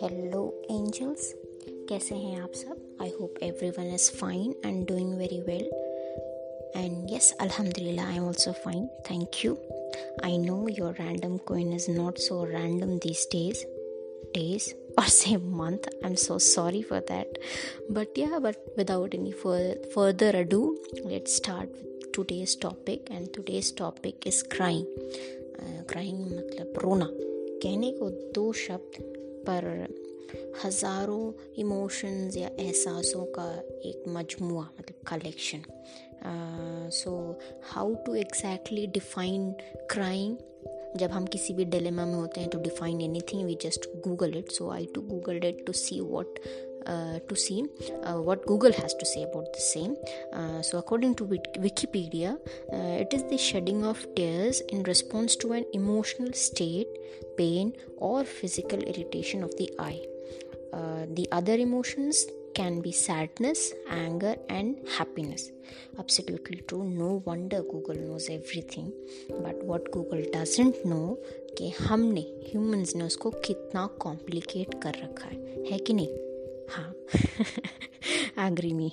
Hello angels कैसे हैं आप सब I hope everyone is fine and doing very well and yes अल्हम्दुलिल्लाह I am also fine thank you I know your random coin is not so random these days days or say month i'm so sorry for that but yeah but without any further, further ado let's start with today's topic and today's topic is crying. Uh, crying मतलब रोना। कहने को दो शब्द पर हज़ारों emotions या एहसासों का एक मजमुआ मतलब collection so how to exactly define crying जब हम किसी भी डिलेमा में होते हैं तो define anything we just Google it so I too Google it to see what uh, to see uh, what Google has to say about the same. Uh, so, according to Wikipedia, uh, it is the shedding of tears in response to an emotional state, pain, or physical irritation of the eye. Uh, the other emotions can be sadness, anger, and happiness. Absolutely true. No wonder Google knows everything. But what Google doesn't know कि हमने humans ने उसको कितना complicate कर रखा है है कि नहीं हाँ agree me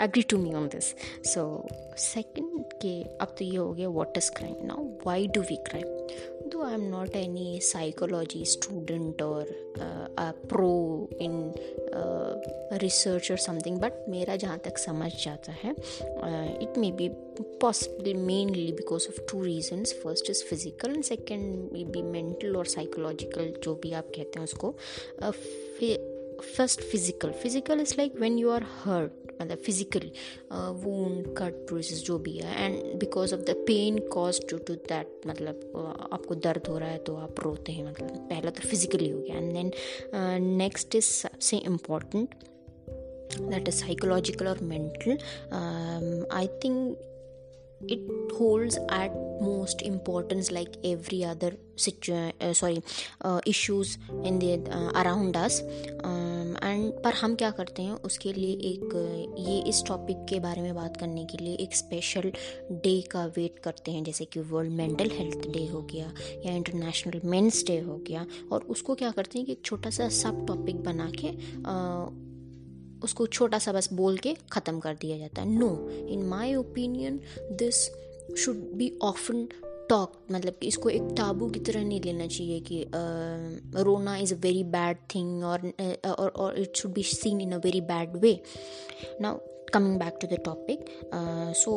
agree to me on this so second के, अब तो ये हो गया what is crime now why do we crime though I am not any psychology student और प्रो इन रिसर्च और समथिंग बट मेरा जहाँ तक समझ जाता है it may be possible mainly because of two reasons first is physical and second may be mental और psychological जो भी आप कहते हैं उसको. first physical physical is like when you are hurt मतलब फिजिकली वून कट ब्रूसेस जो भी है and because of the pain cause to to that मतलब आपको दर्द हो रहा है तो आप रोते हैं मतलब पहला तो फिजिकली हो गया एंड देन नेक्स्ट इज सबसे इम्पॉर्टेंट दैट इज साइकोलॉजिकल और mental I think it holds at most importance like every other situ- uh, sorry uh, issues in the uh, around us and पर हम क्या करते हैं उसके लिए एक ये इस टॉपिक के बारे में बात करने के लिए एक स्पेशल डे का वेट करते हैं जैसे कि वर्ल्ड मेंटल हेल्थ डे हो गया या इंटरनेशनल मेंस डे हो गया। और उसको क्या करते हैं कि एक छोटा सा सब टॉपिक बना के आ, उसको छोटा सा बस बोल के ख़त्म कर दिया जाता है। No in my opinion this should be often talk मतलब कि इसको एक टाबू की तरह नहीं लेना चाहिए कि uh, रोना is a very bad thing और और it should be seen in a very bad way now coming back to the topic so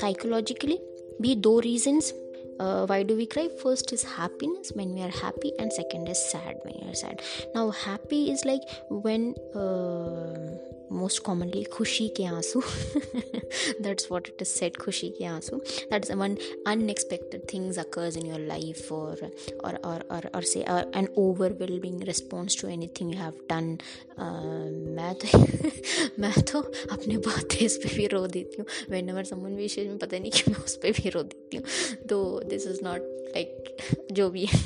psychologically भी दो reasons uh, do we cry first is happiness when we are happy and second is sad when you are sad now happy is like when uh, most commonly खुशी के आँसू that's what it is said खुशी के आँसू that is one unexpected things occurs in your life और और और और और से an overwhelming response to anything you have done मैं तो मैं तो अपने बर्थडेज पे भी रो देती हूँ। वेन एवर समन विशेष में पता नहीं कि मैं उस पर भी रो देती हूँ। तो दिस इज़ नॉट लाइक जो भी है।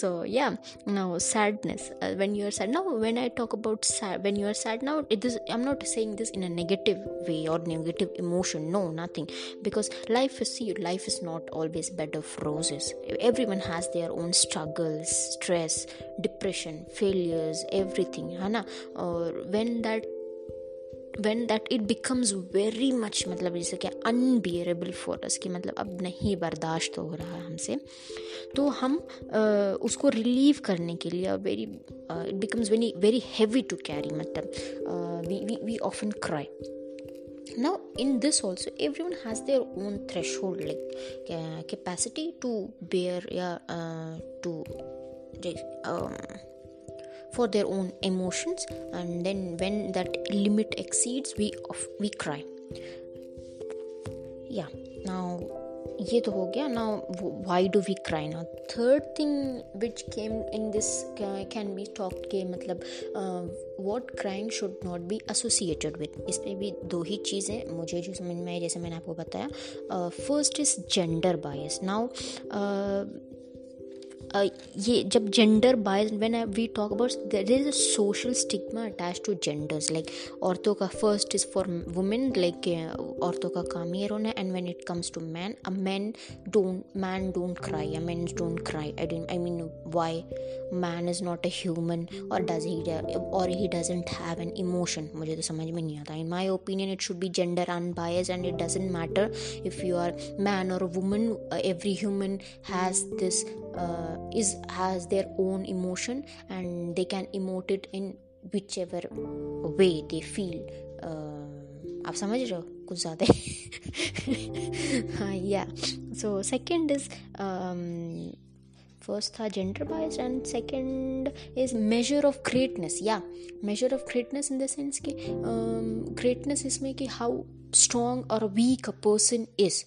so yeah now sadness uh, when you are sad now when i talk about sad when you are sad now it is i'm not saying this in a negative way or negative emotion no nothing. Because life is see life is not always bed of roses. Everyone has their own struggles stress depression failures everything hana or when that when that it becomes very much मतलब जैसे कि unbearable for us कि मतलब अब नहीं बर्दाश्त हो रहा है हमसे तो हम uh, उसको रिलीव करने के लिए very it becomes very very heavy to carry मतलब we often cry now in this also everyone has their own threshold like uh, capacity to bear yeah uh, to um, for their own emotions and then when that limit exceeds we of, we cry. Yeah now ये तो हो गया। ना why do we cry ना third thing which came in this can be talk के मतलब what crime should not be associated with इसमें भी दो ही चीज़ें मुझे जो समझ में आई जैसे मैंने आपको बताया। First is gender bias now ये जब gender bias when we talk about there is a social stigma attach to genders like औरतों का first is for women like औरतों का काम ये रोना and when it comes to man a man don't man don't cry a man don't cry I don't I mean why man is not a human और does he और he doesn't have an emotion मुझे तो समझ में नहीं आता। In my opinion it should be gender unbias and it doesn't matter if you are man और woman every human has this uh, is has their own emotion and they can emote it in whichever way they feel uh, आप समझ रहे हो कुछ ज़्यादा हाँ या so second is first था gender bias and second is measure of greatness या measure of greatness in the sense कि ग्रेटनेस um, इसमें कि हाउ स्ट्रॉन्ग और weak a person is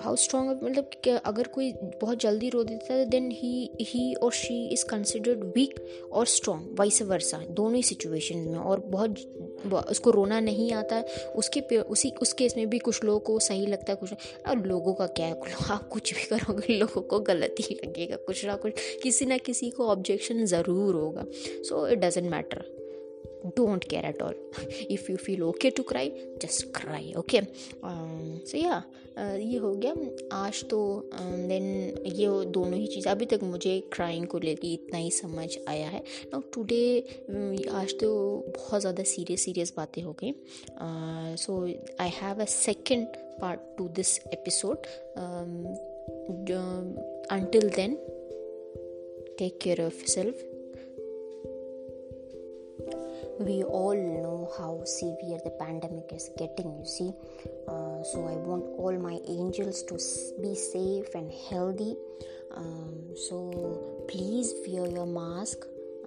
how strong मतलब अगर कोई बहुत जल्दी रो देता है देन ही ही और शी इज़ कंसिडर्ड वीक और स्ट्रॉन्ग वाइस वर्सा दोनों ही सिचुएशन में। और बहुत उसको रोना नहीं आता है, उसके उसी, उस केस में भी कुछ लोगों को सही लगता है, कुछ और लोगों का क्या है आप कुछ भी करोगे, लोगों को गलत ही लगेगा, कुछ ना कुछ, किसी ना किसी को ऑब्जेक्शन ज़रूर होगा। So it doesn't matter don't care at all. If you feel okay to cry just cry okay? Um, so yeah uh, ये हो गया। आज तो देन um, ये दोनों ही चीज़ अभी तक मुझे क्राइंग को लेके इतना ही समझ आया है। नाउ टुडे um, आज तो बहुत ज़्यादा सीरियस सीरियस बातें हो गई। So I have a second part to this episode until then take care of yourself. We all know how severe the pandemic is getting you see. Uh, so i want all my angels to be safe and healthy. Um, so please wear your mask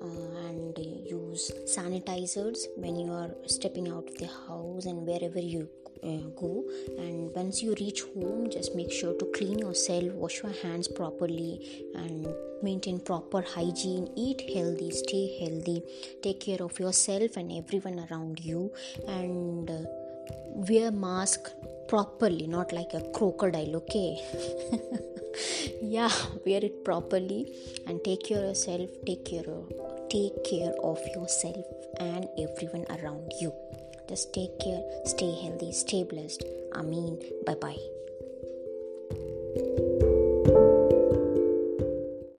uh, and use sanitizers when you are stepping out of the house and wherever you uh, go. And once you reach home just make sure to clean yourself wash your hands properly and maintain proper hygiene. Eat healthy stay healthy. Take care of yourself and everyone around you. And uh, wear mask properly not like a crocodile okay? Yeah wear it properly and take care of yourself. Take care of take care of yourself and everyone around you just take care, stay healthy, stay blessed. Amin. Bye bye.